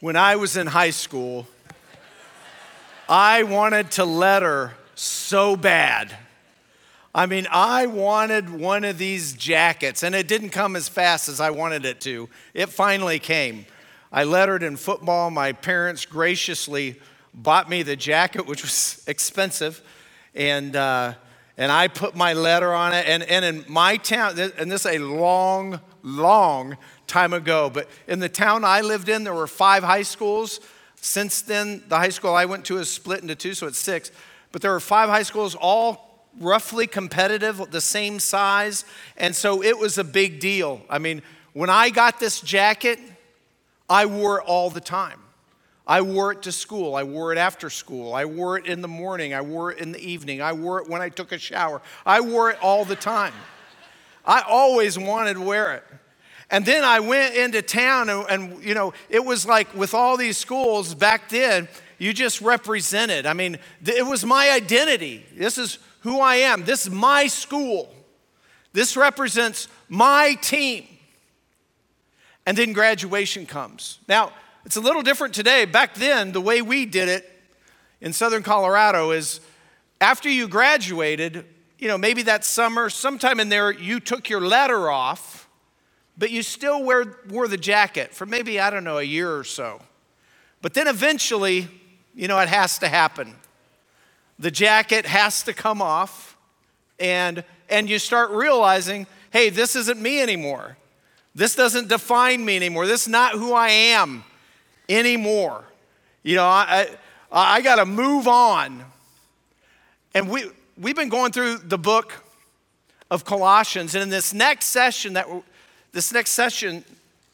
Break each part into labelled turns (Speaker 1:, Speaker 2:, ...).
Speaker 1: When I was in high school, I wanted to letter so bad. I mean, I wanted one of these jackets, and it didn't come as fast as I wanted it to. It finally came. I lettered in football. My parents graciously bought me the jacket, which was expensive, and, uh, and I put my letter on it. And, and in my town, and this is a long, long time ago, but in the town I lived in, there were five high schools. Since then, the high school I went to is split into two, so it's six. But there were five high schools, all roughly competitive, the same size. And so it was a big deal. I mean, when I got this jacket, I wore it all the time. I wore it to school. I wore it after school. I wore it in the morning. I wore it in the evening. I wore it when I took a shower. I wore it all the time. I always wanted to wear it. And then I went into town, and, and, you know, it was like with all these schools back then, you just represented. I mean, it was my identity. This is who I am. This is my school. This represents my team. And then graduation comes. Now, it's a little different today. Back then, the way we did it in southern Colorado is after you graduated, you know, maybe that summer, sometime in there, you took your letter off, but you still wear, wore the jacket for maybe, I don't know, a year or so. But then eventually, you know, it has to happen. The jacket has to come off and and you start realizing hey this isn't me anymore. This doesn't define me anymore. This is not who i am anymore. You know i i, I got to move on. And we we've been going through the book of colossians and in this next session that this next session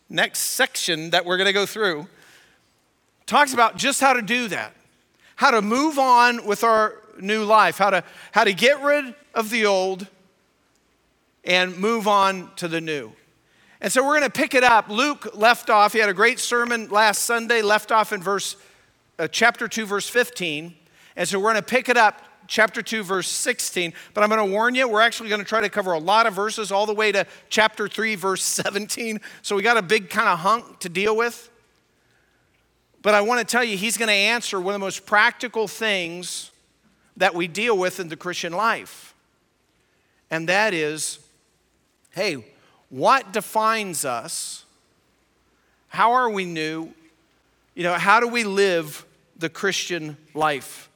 Speaker 1: next section that we're going to go through talks about just how to do that how to move on with our new life, how to, how to get rid of the old and move on to the new. And so we're going to pick it up. Luke left off, he had a great sermon last Sunday, left off in verse, uh, chapter 2, verse 15. And so we're going to pick it up, chapter 2, verse 16. But I'm going to warn you, we're actually going to try to cover a lot of verses all the way to chapter 3, verse 17. So we got a big kind of hunk to deal with. But I want to tell you, he's going to answer one of the most practical things that we deal with in the Christian life. And that is hey, what defines us? How are we new? You know, how do we live the Christian life?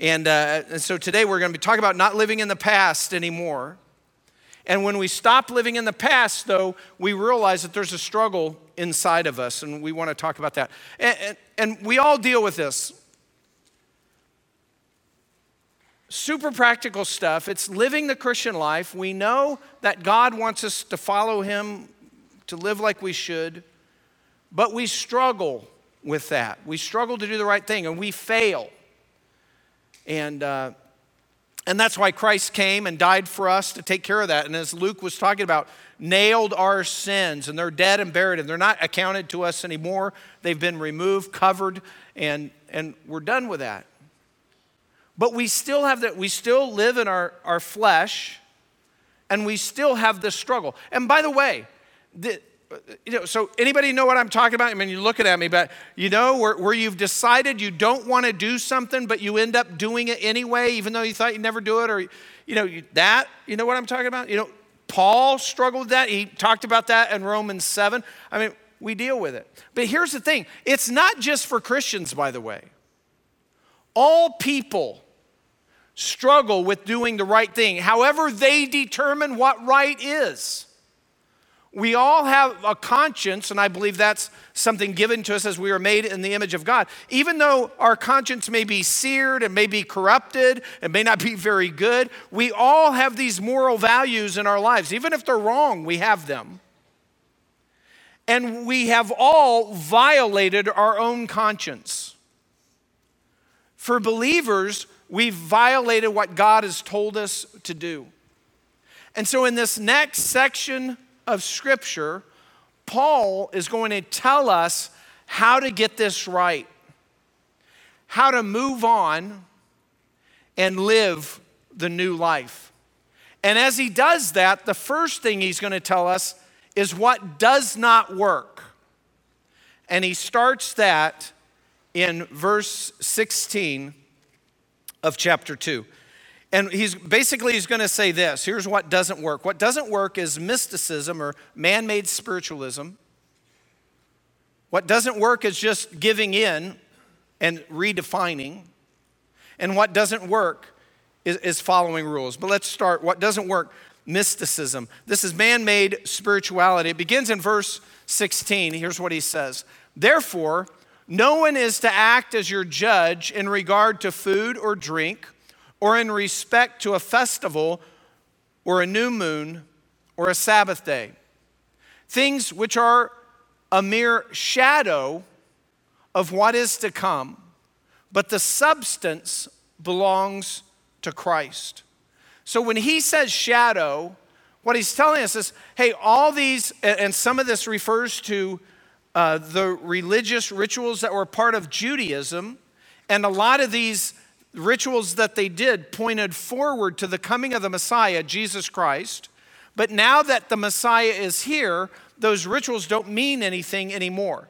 Speaker 1: And, uh, and so today we're going to be talking about not living in the past anymore. And when we stop living in the past, though, we realize that there's a struggle inside of us, and we want to talk about that. And, and, and we all deal with this. Super practical stuff. It's living the Christian life. We know that God wants us to follow Him, to live like we should, but we struggle with that. We struggle to do the right thing, and we fail. And, uh, and that's why Christ came and died for us to take care of that. And as Luke was talking about, nailed our sins and they're dead and buried and they're not accounted to us anymore. They've been removed, covered, and, and we're done with that. But we still have that, we still live in our, our flesh and we still have this struggle. And by the way, the, you know, so anybody know what I'm talking about? I mean, you're looking at me, but you know, where, where you've decided you don't want to do something, but you end up doing it anyway, even though you thought you'd never do it, or, you know, that, you know what I'm talking about? You know, Paul struggled with that. He talked about that in Romans 7. I mean, we deal with it. But here's the thing it's not just for Christians, by the way. All people struggle with doing the right thing, however, they determine what right is. We all have a conscience, and I believe that's something given to us as we are made in the image of God. Even though our conscience may be seared and may be corrupted and may not be very good, we all have these moral values in our lives. Even if they're wrong, we have them. And we have all violated our own conscience. For believers, we've violated what God has told us to do. And so, in this next section of Scripture, Paul is going to tell us how to get this right, how to move on and live the new life. And as he does that, the first thing he's going to tell us is what does not work. And he starts that in verse 16 of chapter 2. And he's basically he's going to say this. Here's what doesn't work. What doesn't work is mysticism or man-made spiritualism. What doesn't work is just giving in and redefining. And what doesn't work is, is following rules. But let's start. What doesn't work? Mysticism. This is man made spirituality. It begins in verse 16. Here's what he says Therefore, no one is to act as your judge in regard to food or drink, or in respect to a festival, or a new moon, or a Sabbath day. Things which are a mere shadow of what is to come, but the substance belongs to Christ. So when he says shadow, what he's telling us is hey, all these, and some of this refers to uh, the religious rituals that were part of Judaism, and a lot of these rituals that they did pointed forward to the coming of the Messiah, Jesus Christ. But now that the Messiah is here, those rituals don't mean anything anymore.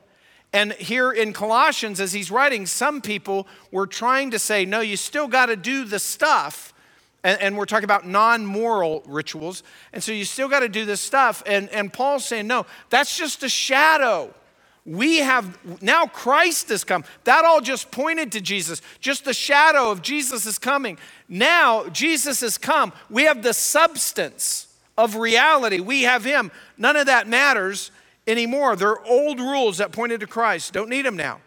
Speaker 1: And here in Colossians, as he's writing, some people were trying to say, no, you still got to do the stuff. And, and we're talking about non moral rituals. And so you still got to do this stuff. And, and Paul's saying, no, that's just a shadow. We have, now Christ has come. That all just pointed to Jesus. Just the shadow of Jesus is coming. Now Jesus has come. We have the substance of reality. We have Him. None of that matters anymore. They're old rules that pointed to Christ. Don't need them now.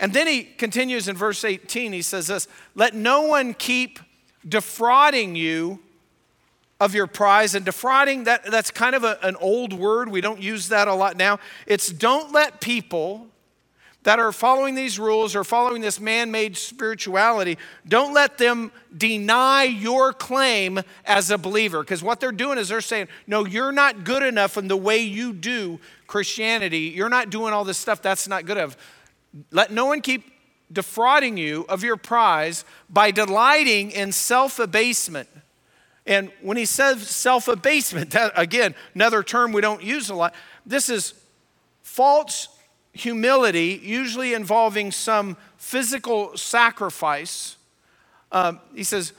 Speaker 1: And then he continues in verse 18. He says this Let no one keep defrauding you of your prize. And defrauding, that, that's kind of a, an old word. We don't use that a lot now. It's don't let people that are following these rules or following this man made spirituality, don't let them deny your claim as a believer. Because what they're doing is they're saying, no, you're not good enough in the way you do Christianity. You're not doing all this stuff that's not good enough. Let no one keep defrauding you of your prize by delighting in self abasement. And when he says self abasement, again, another term we don't use a lot, this is false humility, usually involving some physical sacrifice. Um, he says,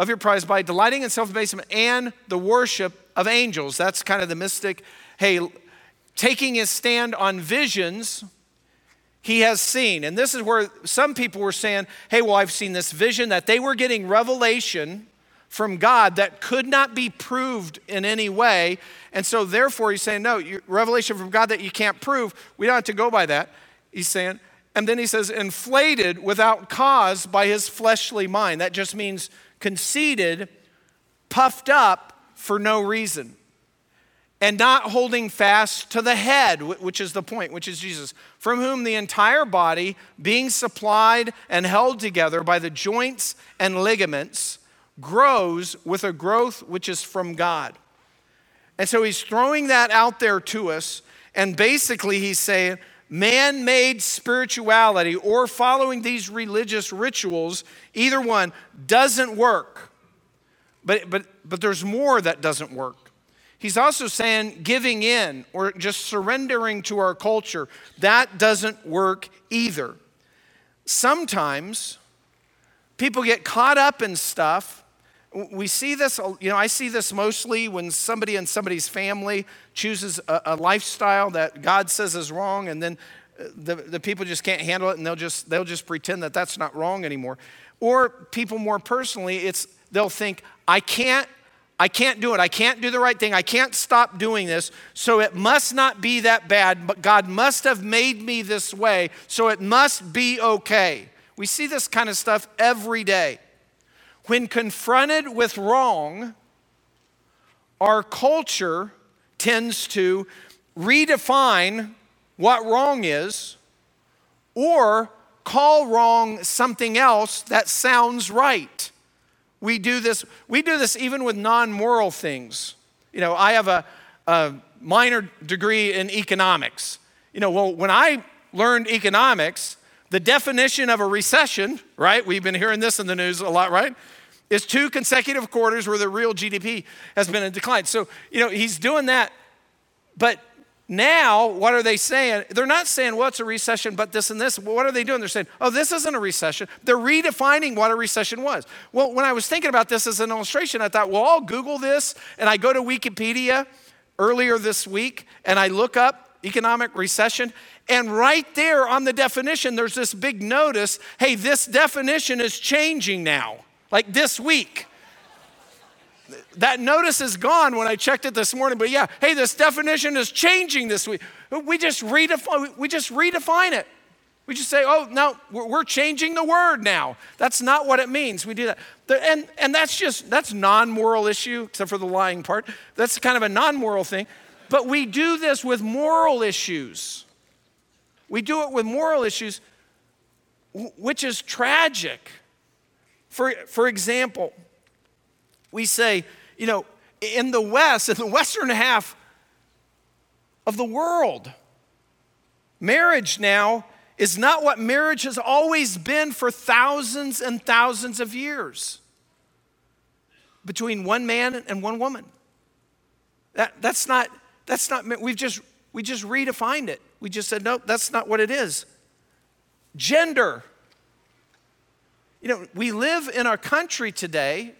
Speaker 1: of your prize by delighting in self abasement and the worship of angels. That's kind of the mystic. Hey, taking his stand on visions he has seen. And this is where some people were saying, hey, well, I've seen this vision that they were getting revelation from God that could not be proved in any way. And so, therefore, he's saying, no, revelation from God that you can't prove, we don't have to go by that. He's saying, and then he says, inflated without cause by his fleshly mind. That just means conceited, puffed up for no reason. And not holding fast to the head, which is the point, which is Jesus, from whom the entire body, being supplied and held together by the joints and ligaments, grows with a growth which is from God. And so he's throwing that out there to us. And basically, he's saying man made spirituality or following these religious rituals, either one, doesn't work. But, but, but there's more that doesn't work. He's also saying giving in or just surrendering to our culture, that doesn't work either. Sometimes people get caught up in stuff we see this, you know, I see this mostly when somebody in somebody's family chooses a, a lifestyle that God says is wrong, and then uh, the, the people just can't handle it and they'll just, they'll just pretend that that's not wrong anymore. Or people more personally, it's, they'll think, I can't I can't do it. I can't do the right thing. I can't stop doing this. So it must not be that bad, but God must have made me this way. So it must be okay. We see this kind of stuff every day. When confronted with wrong, our culture tends to redefine what wrong is or call wrong something else that sounds right. We do this, we do this even with non-moral things. You know, I have a, a minor degree in economics. You know, well, when I learned economics, the definition of a recession, right? We've been hearing this in the news a lot, right? Is two consecutive quarters where the real GDP has been in decline. So, you know, he's doing that. But Now, what are they saying? They're not saying, well, it's a recession, but this and this. What are they doing? They're saying, oh, this isn't a recession. They're redefining what a recession was. Well, when I was thinking about this as an illustration, I thought, well, I'll Google this, and I go to Wikipedia earlier this week, and I look up economic recession, and right there on the definition, there's this big notice hey, this definition is changing now, like this week. That notice is gone when I checked it this morning, but yeah, hey, this definition is changing this week. We just redefine, we just redefine it. We just say, oh, no, we're changing the word now. That's not what it means. We do that. And, and that's just, that's non-moral issue, except for the lying part. That's kind of a non-moral thing. But we do this with moral issues. We do it with moral issues, which is tragic. For, for example, we say, you know, in the West, in the Western half of the world, marriage now is not what marriage has always been for thousands and thousands of years between one man and one woman. That, that's not, that's not, we've just, we just redefined it. We just said, no, that's not what it is. Gender. You know, we live in our country today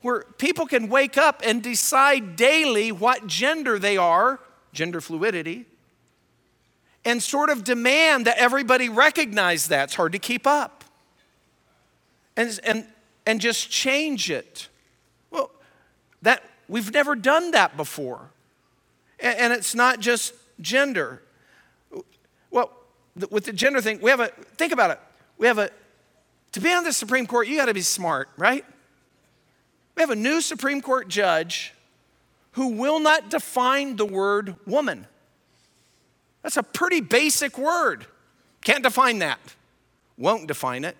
Speaker 1: where people can wake up and decide daily what gender they are, gender fluidity, and sort of demand that everybody recognize that. It's hard to keep up. And, and, and just change it. Well, that we've never done that before. And, and it's not just gender. Well, with the gender thing, we have a, think about it. We have a, to be on the Supreme Court, you got to be smart, right? We have a new Supreme Court judge who will not define the word woman. That's a pretty basic word. Can't define that. Won't define it.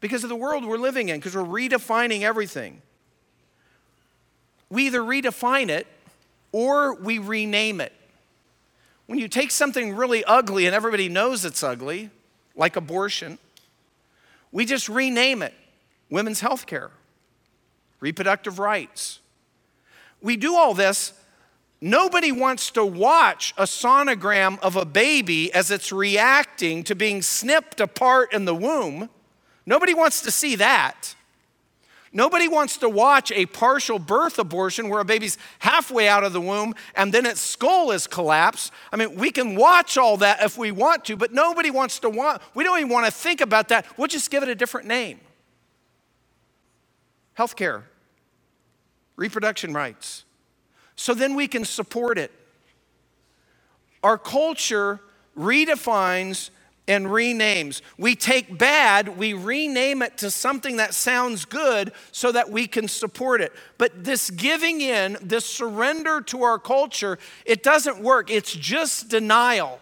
Speaker 1: Because of the world we're living in, because we're redefining everything. We either redefine it or we rename it. When you take something really ugly and everybody knows it's ugly, like abortion, we just rename it women's health care, reproductive rights. We do all this. Nobody wants to watch a sonogram of a baby as it's reacting to being snipped apart in the womb. Nobody wants to see that. Nobody wants to watch a partial birth abortion where a baby's halfway out of the womb and then its skull is collapsed. I mean, we can watch all that if we want to, but nobody wants to want, we don't even want to think about that. We'll just give it a different name healthcare, reproduction rights. So then we can support it. Our culture redefines and renames. We take bad, we rename it to something that sounds good so that we can support it. But this giving in, this surrender to our culture, it doesn't work. It's just denial.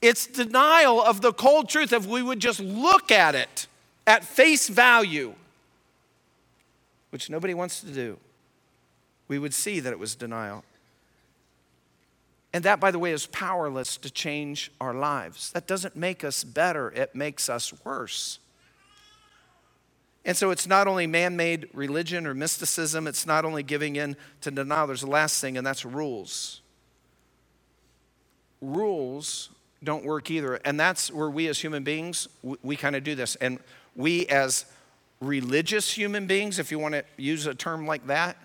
Speaker 1: It's denial of the cold truth if we would just look at it at face value, which nobody wants to do. We would see that it was denial. And that, by the way, is powerless to change our lives. That doesn't make us better, it makes us worse. And so it's not only man made religion or mysticism, it's not only giving in to denial. There's the last thing, and that's rules. Rules don't work either. And that's where we as human beings, we, we kind of do this. And we as religious human beings, if you want to use a term like that,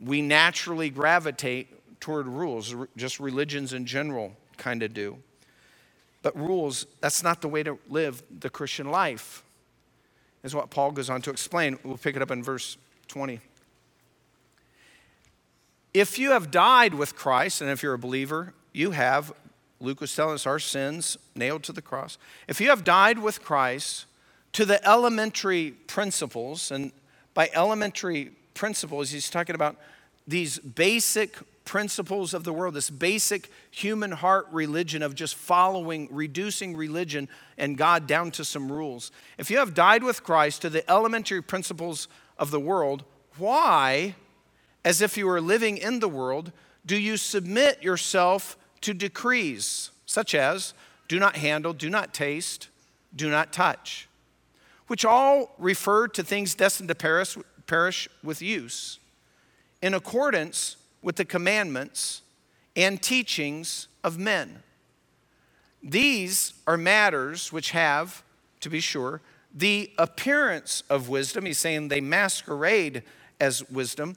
Speaker 1: we naturally gravitate toward rules, just religions in general kind of do. But rules, that's not the way to live the Christian life, is what Paul goes on to explain. We'll pick it up in verse 20. If you have died with Christ, and if you're a believer, you have, Luke was telling us, our sins nailed to the cross. If you have died with Christ to the elementary principles, and by elementary principles, he's talking about these basic principles of the world, this basic human heart religion of just following, reducing religion and God down to some rules. If you have died with Christ to the elementary principles of the world, why, as if you were living in the world, do you submit yourself to decrees such as do not handle, do not taste, do not touch, which all refer to things destined to perish, perish with use, in accordance with the commandments and teachings of men. These are matters which have, to be sure, the appearance of wisdom. He's saying they masquerade as wisdom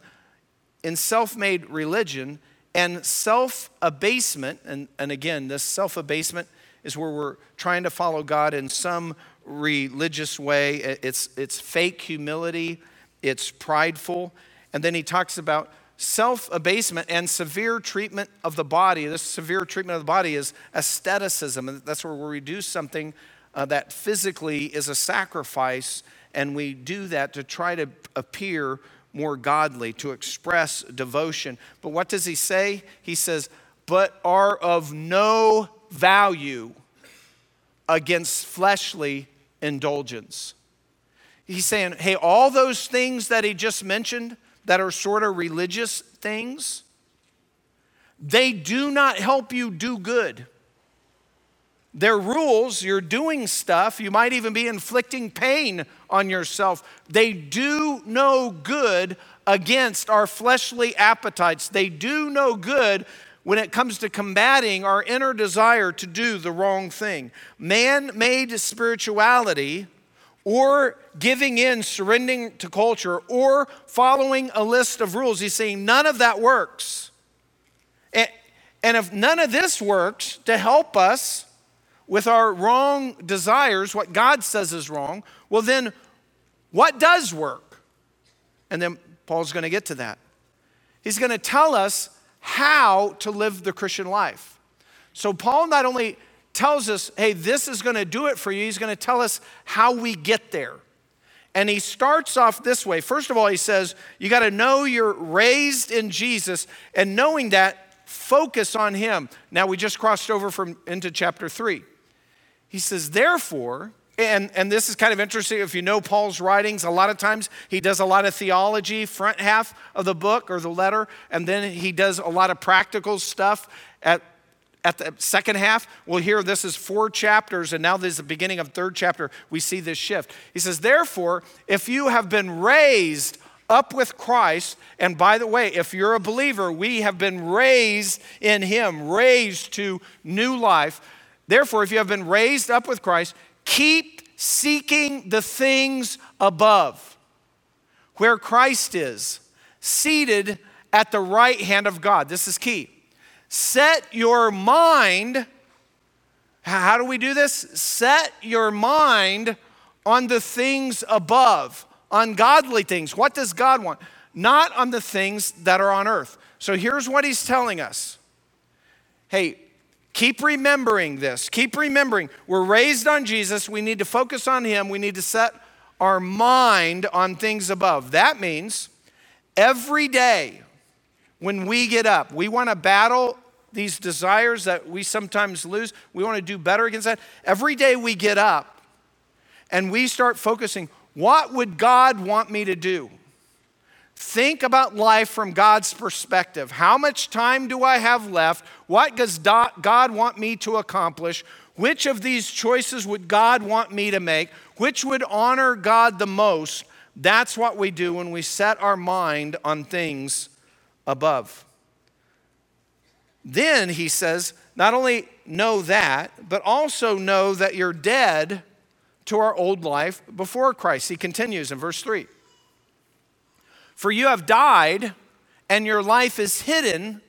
Speaker 1: in self made religion and self abasement. And, and again, this self abasement is where we're trying to follow God in some religious way. It's, it's fake humility, it's prideful. And then he talks about self abasement and severe treatment of the body. This severe treatment of the body is asceticism, that's where we do something uh, that physically is a sacrifice, and we do that to try to appear more godly, to express devotion. But what does he say? He says, but are of no value against fleshly indulgence. He's saying, hey, all those things that he just mentioned that are sort of religious things, they do not help you do good. They're rules, you're doing stuff, you might even be inflicting pain on yourself. They do no good against our fleshly appetites. They do no good when it comes to combating our inner desire to do the wrong thing. Man made spirituality or giving in, surrendering to culture, or following a list of rules. He's saying none of that works. And if none of this works to help us with our wrong desires, what God says is wrong, well, then what does work? And then Paul's going to get to that. He's going to tell us how to live the Christian life. So, Paul not only tells us, hey, this is going to do it for you, he's going to tell us how we get there. And he starts off this way. First of all, he says, you got to know you're raised in Jesus, and knowing that, focus on him. Now, we just crossed over from into chapter 3. He says, therefore, and, and this is kind of interesting if you know Paul's writings, a lot of times he does a lot of theology, front half of the book or the letter, and then he does a lot of practical stuff at, at the second half. Well, here this is four chapters, and now this is the beginning of third chapter. We see this shift. He says, Therefore, if you have been raised up with Christ, and by the way, if you're a believer, we have been raised in him, raised to new life Therefore, if you have been raised up with Christ, keep seeking the things above, where Christ is, seated at the right hand of God. This is key. Set your mind, how do we do this? Set your mind on the things above, on godly things. What does God want? Not on the things that are on earth. So here's what he's telling us. Hey, Keep remembering this. Keep remembering. We're raised on Jesus. We need to focus on Him. We need to set our mind on things above. That means every day when we get up, we want to battle these desires that we sometimes lose. We want to do better against that. Every day we get up and we start focusing what would God want me to do? Think about life from God's perspective. How much time do I have left? What does God want me to accomplish? Which of these choices would God want me to make? Which would honor God the most? That's what we do when we set our mind on things above. Then he says, not only know that, but also know that you're dead to our old life before Christ. He continues in verse 3. For you have died, and your life is hidden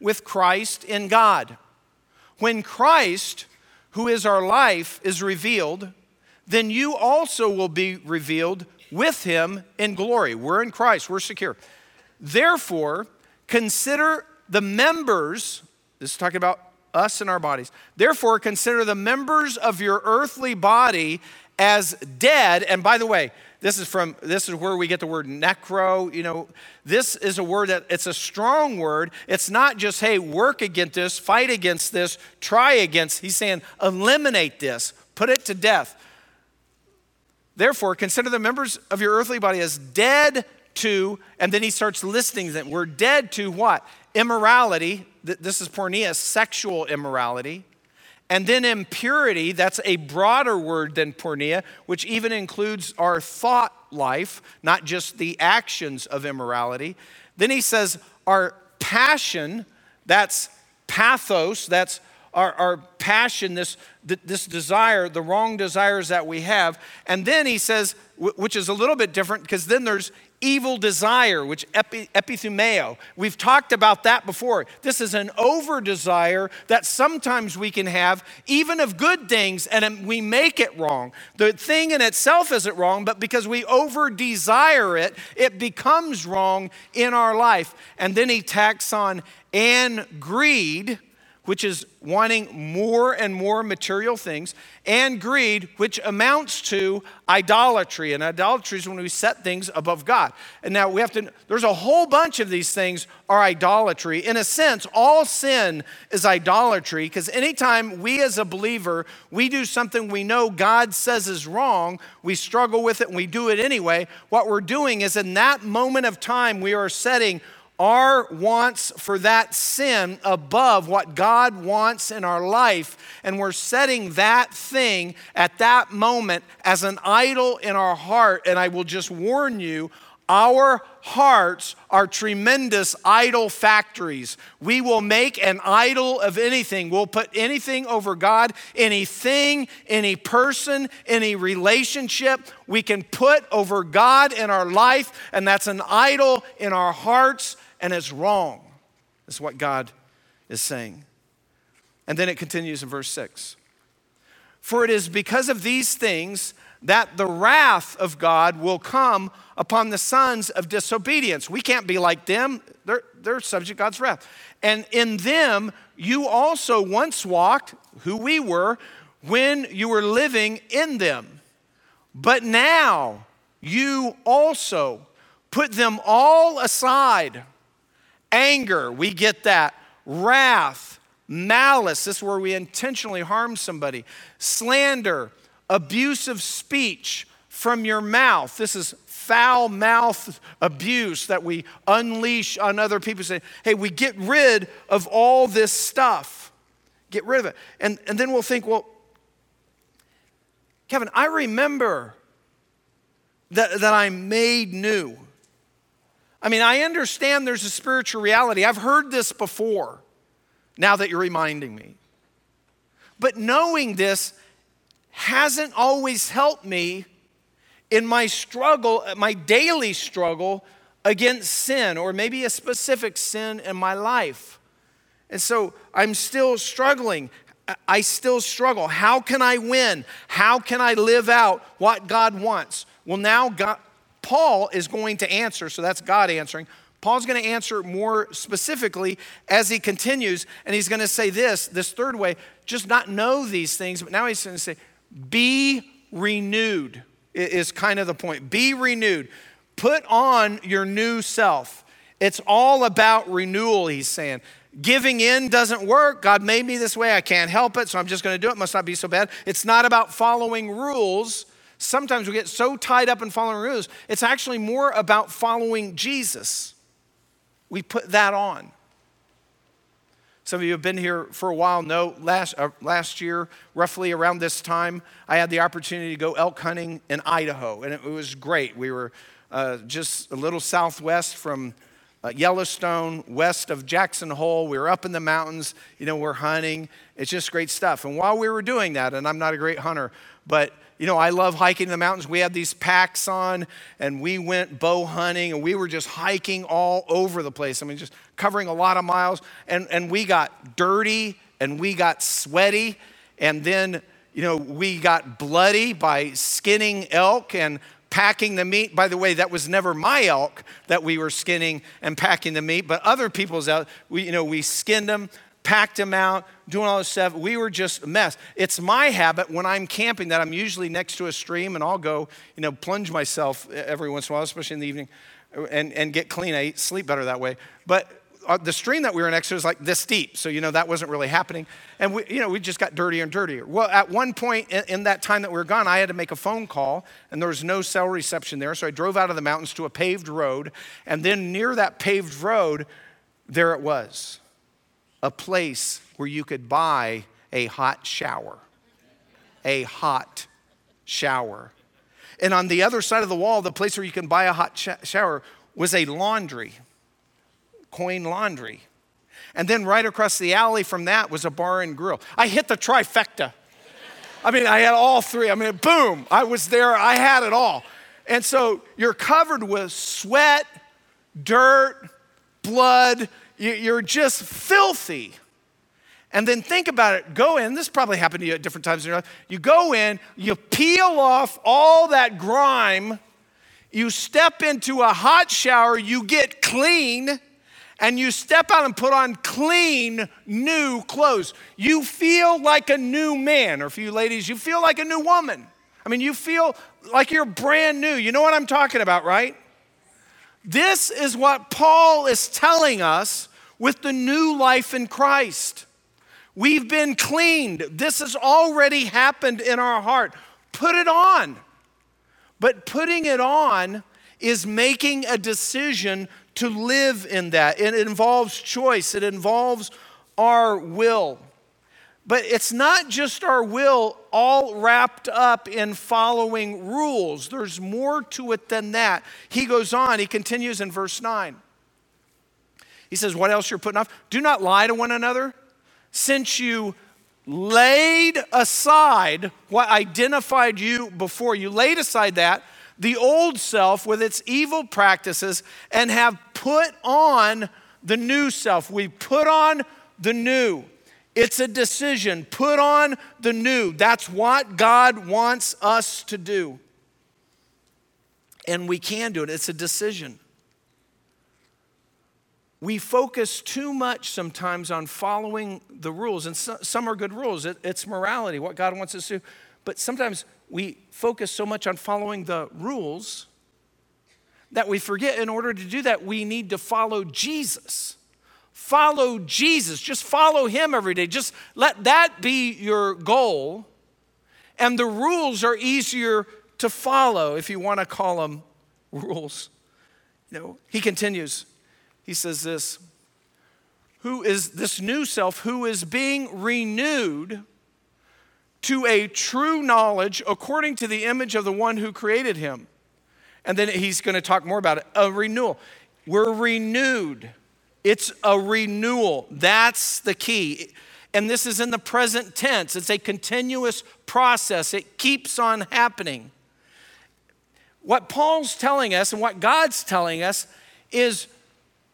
Speaker 1: with Christ in God. When Christ, who is our life, is revealed, then you also will be revealed with him in glory. We're in Christ, we're secure. Therefore, consider the members, this is talking about us and our bodies. Therefore, consider the members of your earthly body as dead. And by the way, this is from this is where we get the word necro. You know, this is a word that it's a strong word. It's not just hey, work against this, fight against this, try against. He's saying eliminate this, put it to death. Therefore, consider the members of your earthly body as dead to, and then he starts listing them. We're dead to what? Immorality. This is porneia, sexual immorality and then impurity, that's a broader word than porneia, which even includes our thought life, not just the actions of immorality. Then he says, our passion, that's pathos, that's our, our passion, this, this desire, the wrong desires that we have. And then he says, which is a little bit different, because then there's evil desire, which epi, epithumeo. We've talked about that before. This is an over desire that sometimes we can have, even of good things, and we make it wrong. The thing in itself isn't wrong, but because we over desire it, it becomes wrong in our life. And then he tacks on and greed which is wanting more and more material things, and greed, which amounts to idolatry. And idolatry is when we set things above God. And now we have to, there's a whole bunch of these things are idolatry. In a sense, all sin is idolatry because anytime we as a believer, we do something we know God says is wrong, we struggle with it and we do it anyway. What we're doing is in that moment of time, we are setting our wants for that sin above what God wants in our life, and we're setting that thing at that moment as an idol in our heart. And I will just warn you, our hearts are tremendous idol factories. We will make an idol of anything. We'll put anything over God, anything, any person, any relationship we can put over God in our life, and that's an idol in our hearts and it's wrong. is what God is saying. And then it continues in verse 6 For it is because of these things that the wrath of God will come upon the sons of disobedience. We can't be like them, they're, they're subject God's wrath. And in them, you also once walked, who we were, when you were living in them. But now you also put them all aside Anger, we get that. Wrath, malice, this is where we intentionally harm somebody. Slander, abusive speech from your mouth. This is foul mouth abuse that we unleash on other people. Say, hey, we get rid of all this stuff. Get rid of it. And, and then we'll think, well, Kevin, I remember that, that I'm made new. I mean, I understand there's a spiritual reality. I've heard this before, now that you're reminding me. But knowing this hasn't always helped me in my struggle, my daily struggle against sin, or maybe a specific sin in my life. And so I'm still struggling. I still struggle. How can I win? How can I live out what God wants? Well, now God, Paul is going to answer, so that's God answering. Paul's going to answer more specifically as he continues, and he's going to say this this third way just not know these things, but now he's going to say, be renewed, is kind of the point. Be renewed. Put on your new self. It's all about renewal, he's saying. Giving in doesn't work. God made me this way. I can't help it, so I'm just going to do it. Must not be so bad. It's not about following rules sometimes we get so tied up in following rules, it's actually more about following Jesus. We put that on. Some of you have been here for a while know last, uh, last year, roughly around this time, I had the opportunity to go elk hunting in Idaho, and it, was great. We were uh, just a little southwest from uh, Yellowstone, west of Jackson Hole. We were up in the mountains, you know, we're hunting. It's just great stuff. And while we were doing that, and I'm not a great hunter, but you know, I love hiking in the mountains. We had these packs on and we went bow hunting and we were just hiking all over the place. I mean, just covering a lot of miles. And, and we got dirty and we got sweaty. And then, you know, we got bloody by skinning elk and packing the meat. By the way, that was never my elk that we were skinning and packing the meat, but other people's elk. We, you know, we skinned them, packed them out, doing all this stuff. We were just a mess. It's my habit when I'm camping that I'm usually next to a stream and I'll go, you know, plunge myself every once in a while, especially in the evening, and, and get clean. I sleep better that way. But uh, the stream that we were next to was like this deep, so you know that wasn't really happening, and we, you know, we just got dirtier and dirtier. Well, at one point in, in that time that we were gone, I had to make a phone call, and there was no cell reception there, so I drove out of the mountains to a paved road, and then near that paved road, there it was a place where you could buy a hot shower. A hot shower. And on the other side of the wall, the place where you can buy a hot sh- shower was a laundry. Coin Laundry. And then right across the alley from that was a bar and grill. I hit the trifecta. I mean, I had all three. I mean, boom, I was there, I had it all. And so you're covered with sweat, dirt, blood, you're just filthy. And then think about it. Go in. This probably happened to you at different times in your life. You go in, you peel off all that grime, you step into a hot shower, you get clean, and you step out and put on clean, new clothes. You feel like a new man, or for you ladies, you feel like a new woman. I mean, you feel like you're brand new. You know what I'm talking about, right? This is what Paul is telling us with the new life in Christ. We've been cleaned. This has already happened in our heart. Put it on. But putting it on is making a decision to live in that. It involves choice, it involves our will. But it's not just our will all wrapped up in following rules. There's more to it than that. He goes on, he continues in verse 9. He says, What else you're putting off? Do not lie to one another, since you laid aside what identified you before. You laid aside that, the old self with its evil practices, and have put on the new self. We put on the new. It's a decision. Put on the new. That's what God wants us to do. And we can do it. It's a decision. We focus too much sometimes on following the rules, and some are good rules. it's morality, what God wants us to do. But sometimes we focus so much on following the rules that we forget in order to do that, we need to follow Jesus. Follow Jesus. Just follow him every day. Just let that be your goal. And the rules are easier to follow if you want to call them rules. You know, he continues. He says this Who is this new self who is being renewed to a true knowledge according to the image of the one who created him? And then he's going to talk more about it a renewal. We're renewed. It's a renewal. That's the key. And this is in the present tense. It's a continuous process, it keeps on happening. What Paul's telling us and what God's telling us is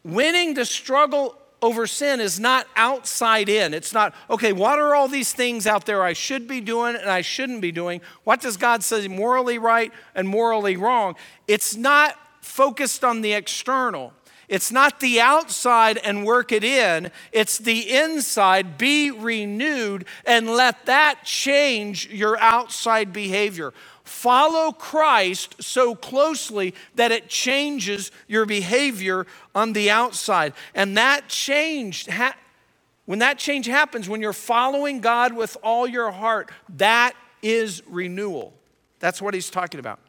Speaker 1: winning the struggle over sin is not outside in. It's not, okay, what are all these things out there I should be doing and I shouldn't be doing? What does God say morally right and morally wrong? It's not focused on the external. It's not the outside and work it in, it's the inside. Be renewed and let that change your outside behavior. Follow Christ so closely that it changes your behavior on the outside. And that change, when that change happens, when you're following God with all your heart, that is renewal. That's what he's talking about.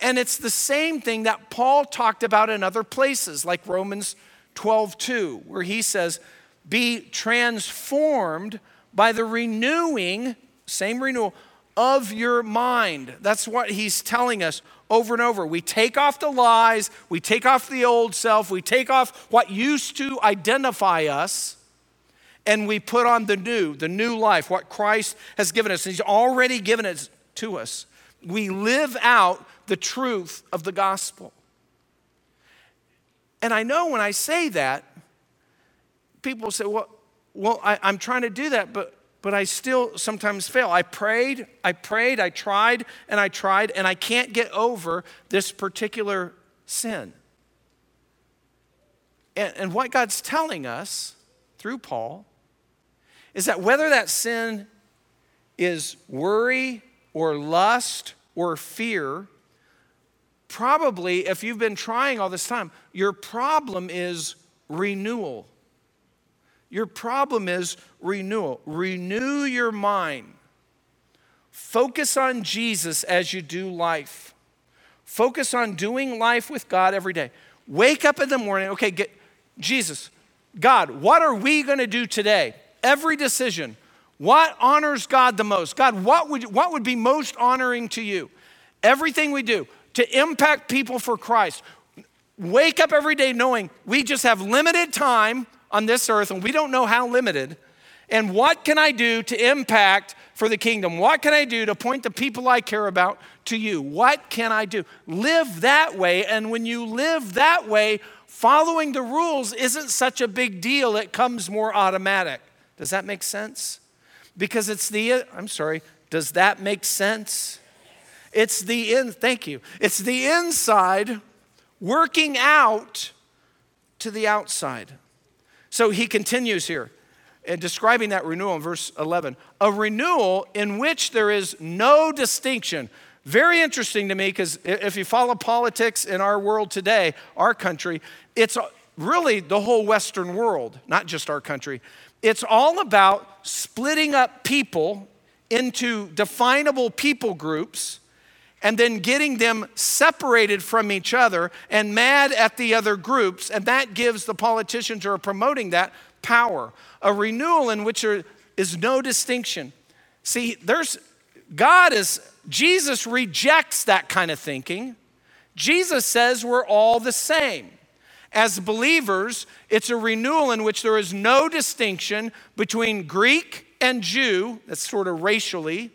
Speaker 1: And it's the same thing that Paul talked about in other places, like Romans 12 2, where he says, Be transformed by the renewing, same renewal, of your mind. That's what he's telling us over and over. We take off the lies, we take off the old self, we take off what used to identify us, and we put on the new, the new life, what Christ has given us. He's already given it to us. We live out the truth of the gospel. And I know when I say that, people say, well, well I, am trying to do that, but, but I still sometimes fail. I prayed, I prayed, I tried, and I tried, and I can't get over this particular sin. And, and what God's telling us through Paul is that whether that sin is worry or lust or fear, probably, if you've been trying all this time, your problem is renewal. Your problem is renewal. Renew your mind. Focus on Jesus as you do life. Focus on doing life with God every day. Wake up in the morning, okay, get Jesus, God, what are we going to do today? Every decision. What honors God the most? God, what would, what would be most honoring to you? Everything we do, to impact people for Christ. wake up every day knowing we just have limited time on this earth and we don't know how limited. And what can I do to impact for the kingdom? What can I do to point the people I care about to you? What can I do? Live that way. And when you live that way, following the rules isn't such a big deal, it comes more automatic. Does that make sense? Because it's the, I'm sorry, does that make sense? It's the in, thank you. It's the inside working out to the outside. So he continues here and describing that renewal in verse 11. A renewal in which there is no distinction. Very interesting to me because if you follow politics in our world today, our country, it's really the whole Western world, not just our country. It's all about splitting up people into definable people groups and then getting them separated from each other and mad at the other groups. And that gives the politicians who are promoting that power. A renewal in which there is no distinction. See, there's God is, Jesus rejects that kind of thinking. Jesus says we're all the same. As believers, it's a renewal in which there is no distinction between Greek and Jew, that's sort of racially,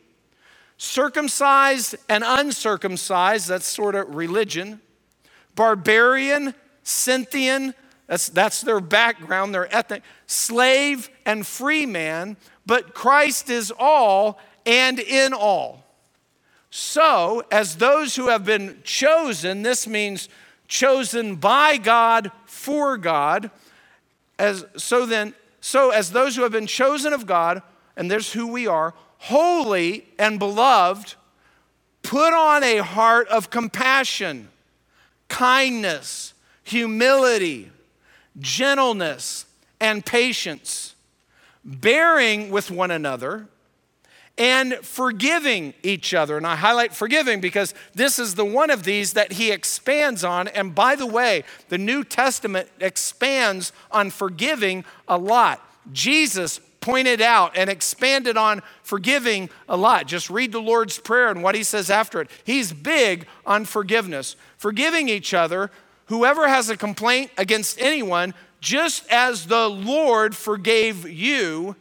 Speaker 1: circumcised and uncircumcised, that's sort of religion, barbarian, Scythian, that's, that's their background, their ethnic, slave and free man, but Christ is all and in all. So, as those who have been chosen, this means chosen by God for God, as so then, so as those who have been chosen of God, and there's who we are, holy and beloved, put on a heart of compassion, kindness, humility, gentleness, and patience, bearing with one another and forgiving each other. And I highlight forgiving because this is the one of these that he expands on. And by the way, the New Testament expands on forgiving a lot. Jesus pointed out and expanded on forgiving a lot. Just read the Lord's Prayer and what he says after it. He's big on forgiveness, forgiving each other. Whoever has a complaint against anyone, just as the Lord forgave you,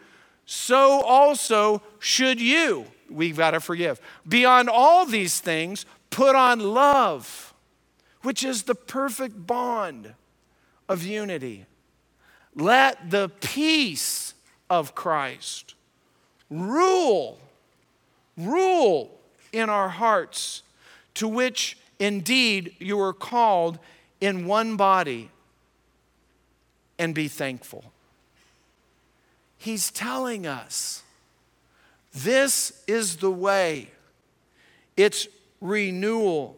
Speaker 1: so also should you. We've got to forgive. Beyond all these things, put on love, which is the perfect bond of unity. Let the peace of Christ. Rule, rule in our hearts, to which indeed you are called in one body, and be thankful. He's telling us this is the way. It's renewal.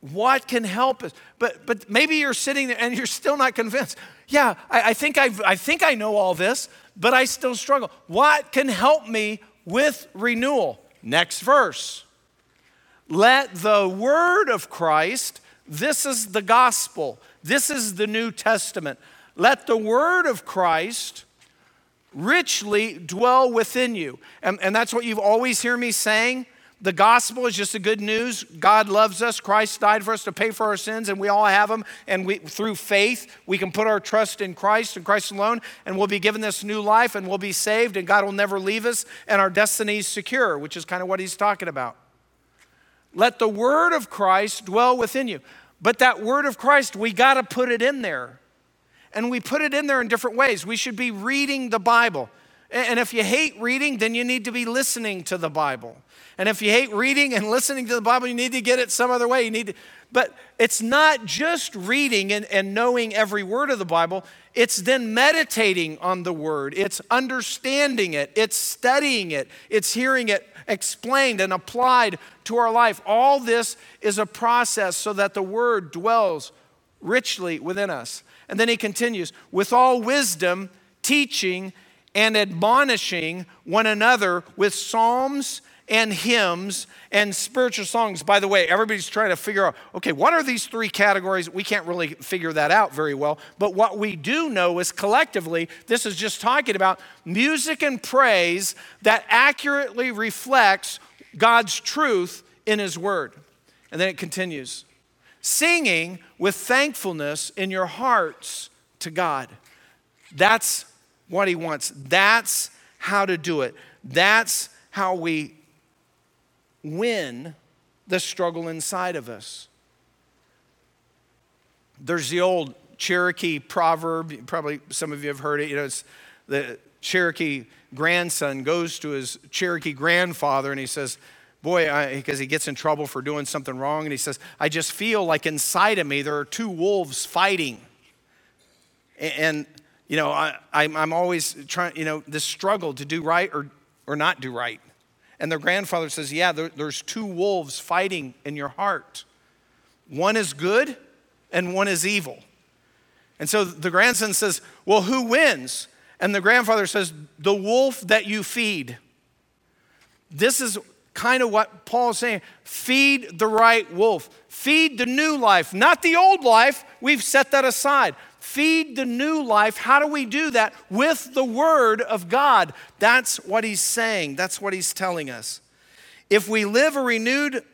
Speaker 1: What can help us? But, but maybe you're sitting there and you're still not convinced. Yeah, I, I think, i I think I know all this, but I still struggle. What can help me with renewal? Next verse. Let the word of Christ, this is the gospel, this is the New Testament. Let the word of Christ richly dwell within you. And, and that's what you've always hear me saying the gospel is just the good news. God loves us. Christ died for us to pay for our sins, and we all have them. And we, through faith, we can put our trust in Christ and Christ alone, and we'll be given this new life, and we'll be saved, and God will never leave us, and our destiny is secure, which is kind of what he's talking about. Let the word of Christ dwell within you. But that word of Christ, we got to put it in there. And we put it in there in different ways. We should be reading the Bible. And if you hate reading, then you need to be listening to the Bible. And if you hate reading and listening to the Bible, you need to get it some other way. You need to, but it's not just reading and, and knowing every word of the Bible, it's then meditating on the word, it's understanding it, it's studying it, it's hearing it explained and applied to our life. All this is a process so that the word dwells richly within us. And then he continues with all wisdom, teaching and admonishing one another with psalms and hymns and spiritual songs. By the way, everybody's trying to figure out okay, what are these three categories? We can't really figure that out very well. But what we do know is collectively, this is just talking about music and praise that accurately reflects God's truth in His Word. And then it continues singing with thankfulness in your hearts to God. That's what He wants. That's how to do it. That's how we win the struggle inside of us. There's the old Cherokee proverb, probably some of you have heard it. You know, it's the Cherokee grandson goes to his Cherokee grandfather and he says, Boy, because he gets in trouble for doing something wrong, and he says, I just feel like inside of me there are two wolves fighting. And, you know, I, I'm always trying, you know, this struggle to do right or, or not do right. And their grandfather says, Yeah, there, there's two wolves fighting in your heart. One is good and one is evil. And so the grandson says, Well, who wins? And the grandfather says, The wolf that you feed. This is kind of what Paul's saying. Feed the right wolf. Feed the new life, not the old life. We've set that aside. Feed the new life. How do we do that? With the Word of God. That's what he's saying. That's what he's telling us. If we live a renewed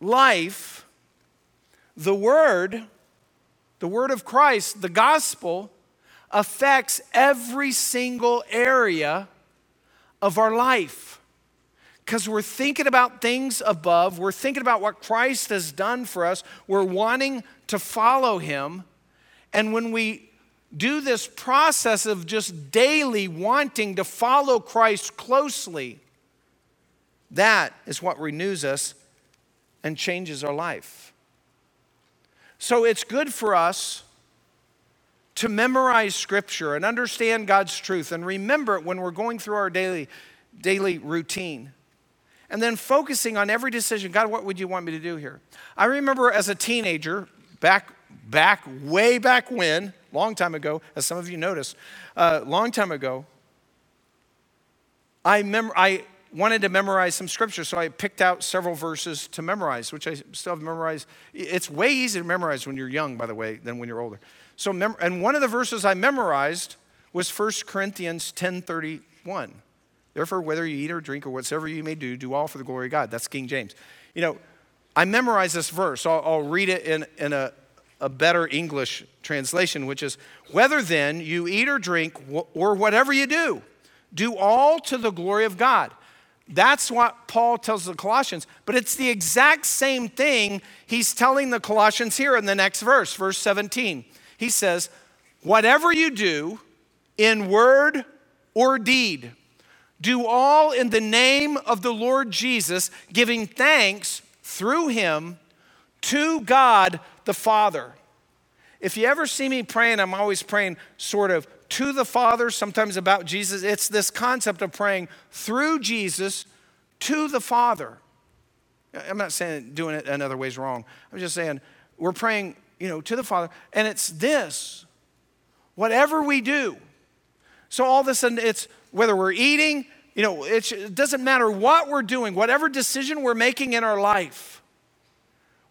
Speaker 1: life, the Word, the Word of Christ, the gospel, affects every single area of our life. Because we're thinking about things above, we're thinking about what Christ has done for us, we're wanting to follow Him. And when we do this process of just daily wanting to follow Christ closely, that is what renews us and changes our life. So it's good for us to memorize scripture and understand God's truth and remember it when we're going through our daily, daily routine. And then focusing on every decision God, what would you want me to do here? I remember as a teenager, back, back, way back when, long time ago, as some of you noticed, uh, long time ago, I, mem- I wanted to memorize some scripture, so I picked out several verses to memorize, which I still have memorized. It's way easier to memorize when you're young, by the way, than when you're older. So, mem- and one of the verses I memorized was 1 Corinthians 10:31. Therefore, whether you eat or drink or whatsoever you may do, do all for the glory of God. That's King James. You know, I memorized this verse. I'll, I'll read it in, in a, a better English translation, which is Whether then you eat or drink or whatever you do, do all to the glory of God. That's what Paul tells the Colossians, but it's the exact same thing he's telling the Colossians here in the next verse, verse 17 he says, Whatever you do in word or deed, do all in the name of the Lord Jesus, giving thanks through him to God the Father. If you ever see me praying, I'm always praying sort of to the Father, sometimes about Jesus. It's this concept of praying through Jesus to the Father. I'm not saying doing it another way is wrong. I'm just saying we're praying you know, to the Father. And it's this whatever we do. So all of a sudden, it's whether we're eating, you know, it doesn't matter what we're doing, whatever decision we're making in our life,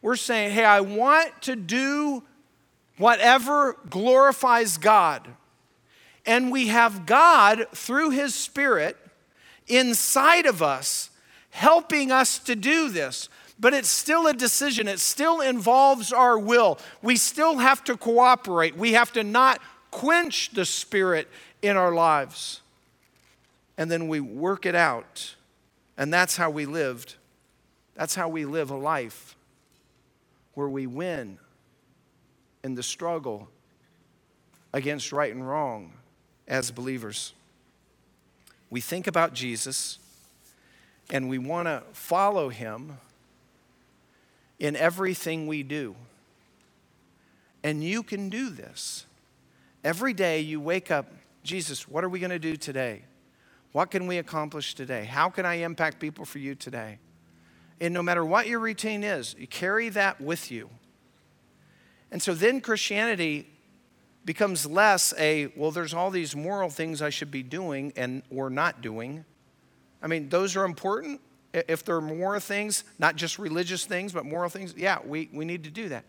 Speaker 1: we're saying, hey, I want to do whatever glorifies God. And we have God through His Spirit inside of us helping us to do this but it's still a decision. It still involves our will. We still have to cooperate. We have to not quench the Spirit in our lives. And then we work it out. And that's how we lived. That's how we live a life where we win in the struggle against right and wrong as believers. We think about Jesus and we want to follow him in everything we do. And you can do this. Every day you wake up, Jesus, what are we going to do today? What can we accomplish today? How can I impact people for you today? And no matter what your routine is, you carry that with you. And so then Christianity becomes less a, well, there's all these moral things I should be doing and or not doing. I mean, those are important, if there are more things, not just religious things, but moral things, yeah, we, we need to do that.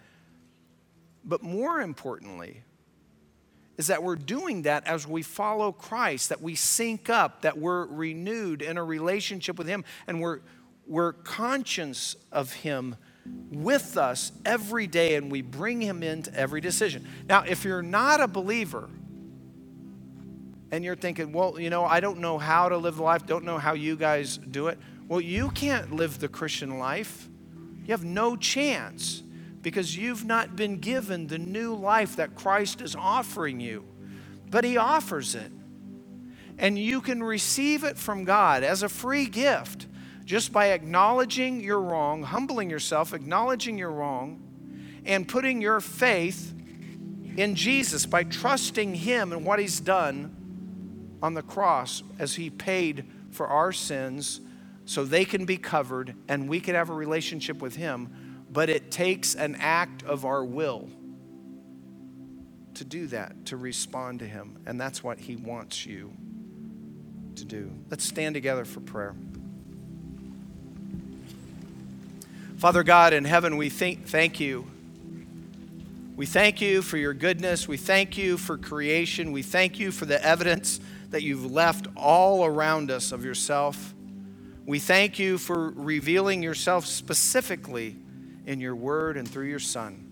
Speaker 1: But more importantly, is that we're doing that as we follow Christ, that we sync up, that we're renewed in a relationship with Him, and we're, we're conscious of Him with us every day and we bring him into every decision. Now, if you're not a believer and you're thinking, well, you know, I don't know how to live life, don't know how you guys do it. Well, you can't live the Christian life. You have no chance because you've not been given the new life that Christ is offering you. But he offers it. And you can receive it from God as a free gift just by acknowledging your wrong, humbling yourself, acknowledging your wrong, and putting your faith in Jesus by trusting Him and what He's done on the cross as He paid for our sins so they can be covered and we can have a relationship with Him. But it takes an act of our will to do that, to respond to Him. And that's what He wants you to do. Let's stand together for prayer. Father God in heaven, we thank you. We thank you for your goodness. We thank you for creation. We thank you for the evidence that you've left all around us of yourself. We thank you for revealing yourself specifically in your word and through your Son.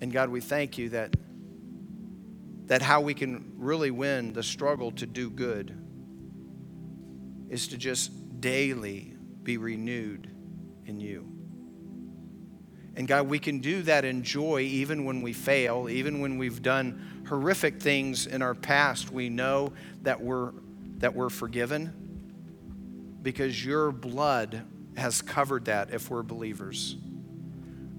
Speaker 1: And God, we thank you that, that how we can really win the struggle to do good is to just daily be renewed in you. And God, we can do that in joy even when we fail, even when we've done horrific things in our past. We know that we're, that we're forgiven because your blood has covered that if we're believers.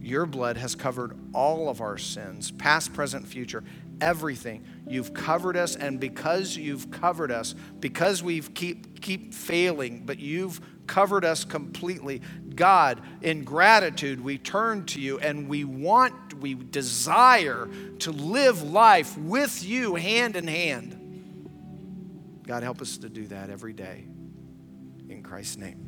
Speaker 1: Your blood has covered all of our sins, past, present, future, everything. You've covered us, and because you've covered us, because we keep keep failing, but you've covered us completely. God, in gratitude, we turn to you and we want, we desire to live life with you hand in hand. God, help us to do that every day. In Christ's name.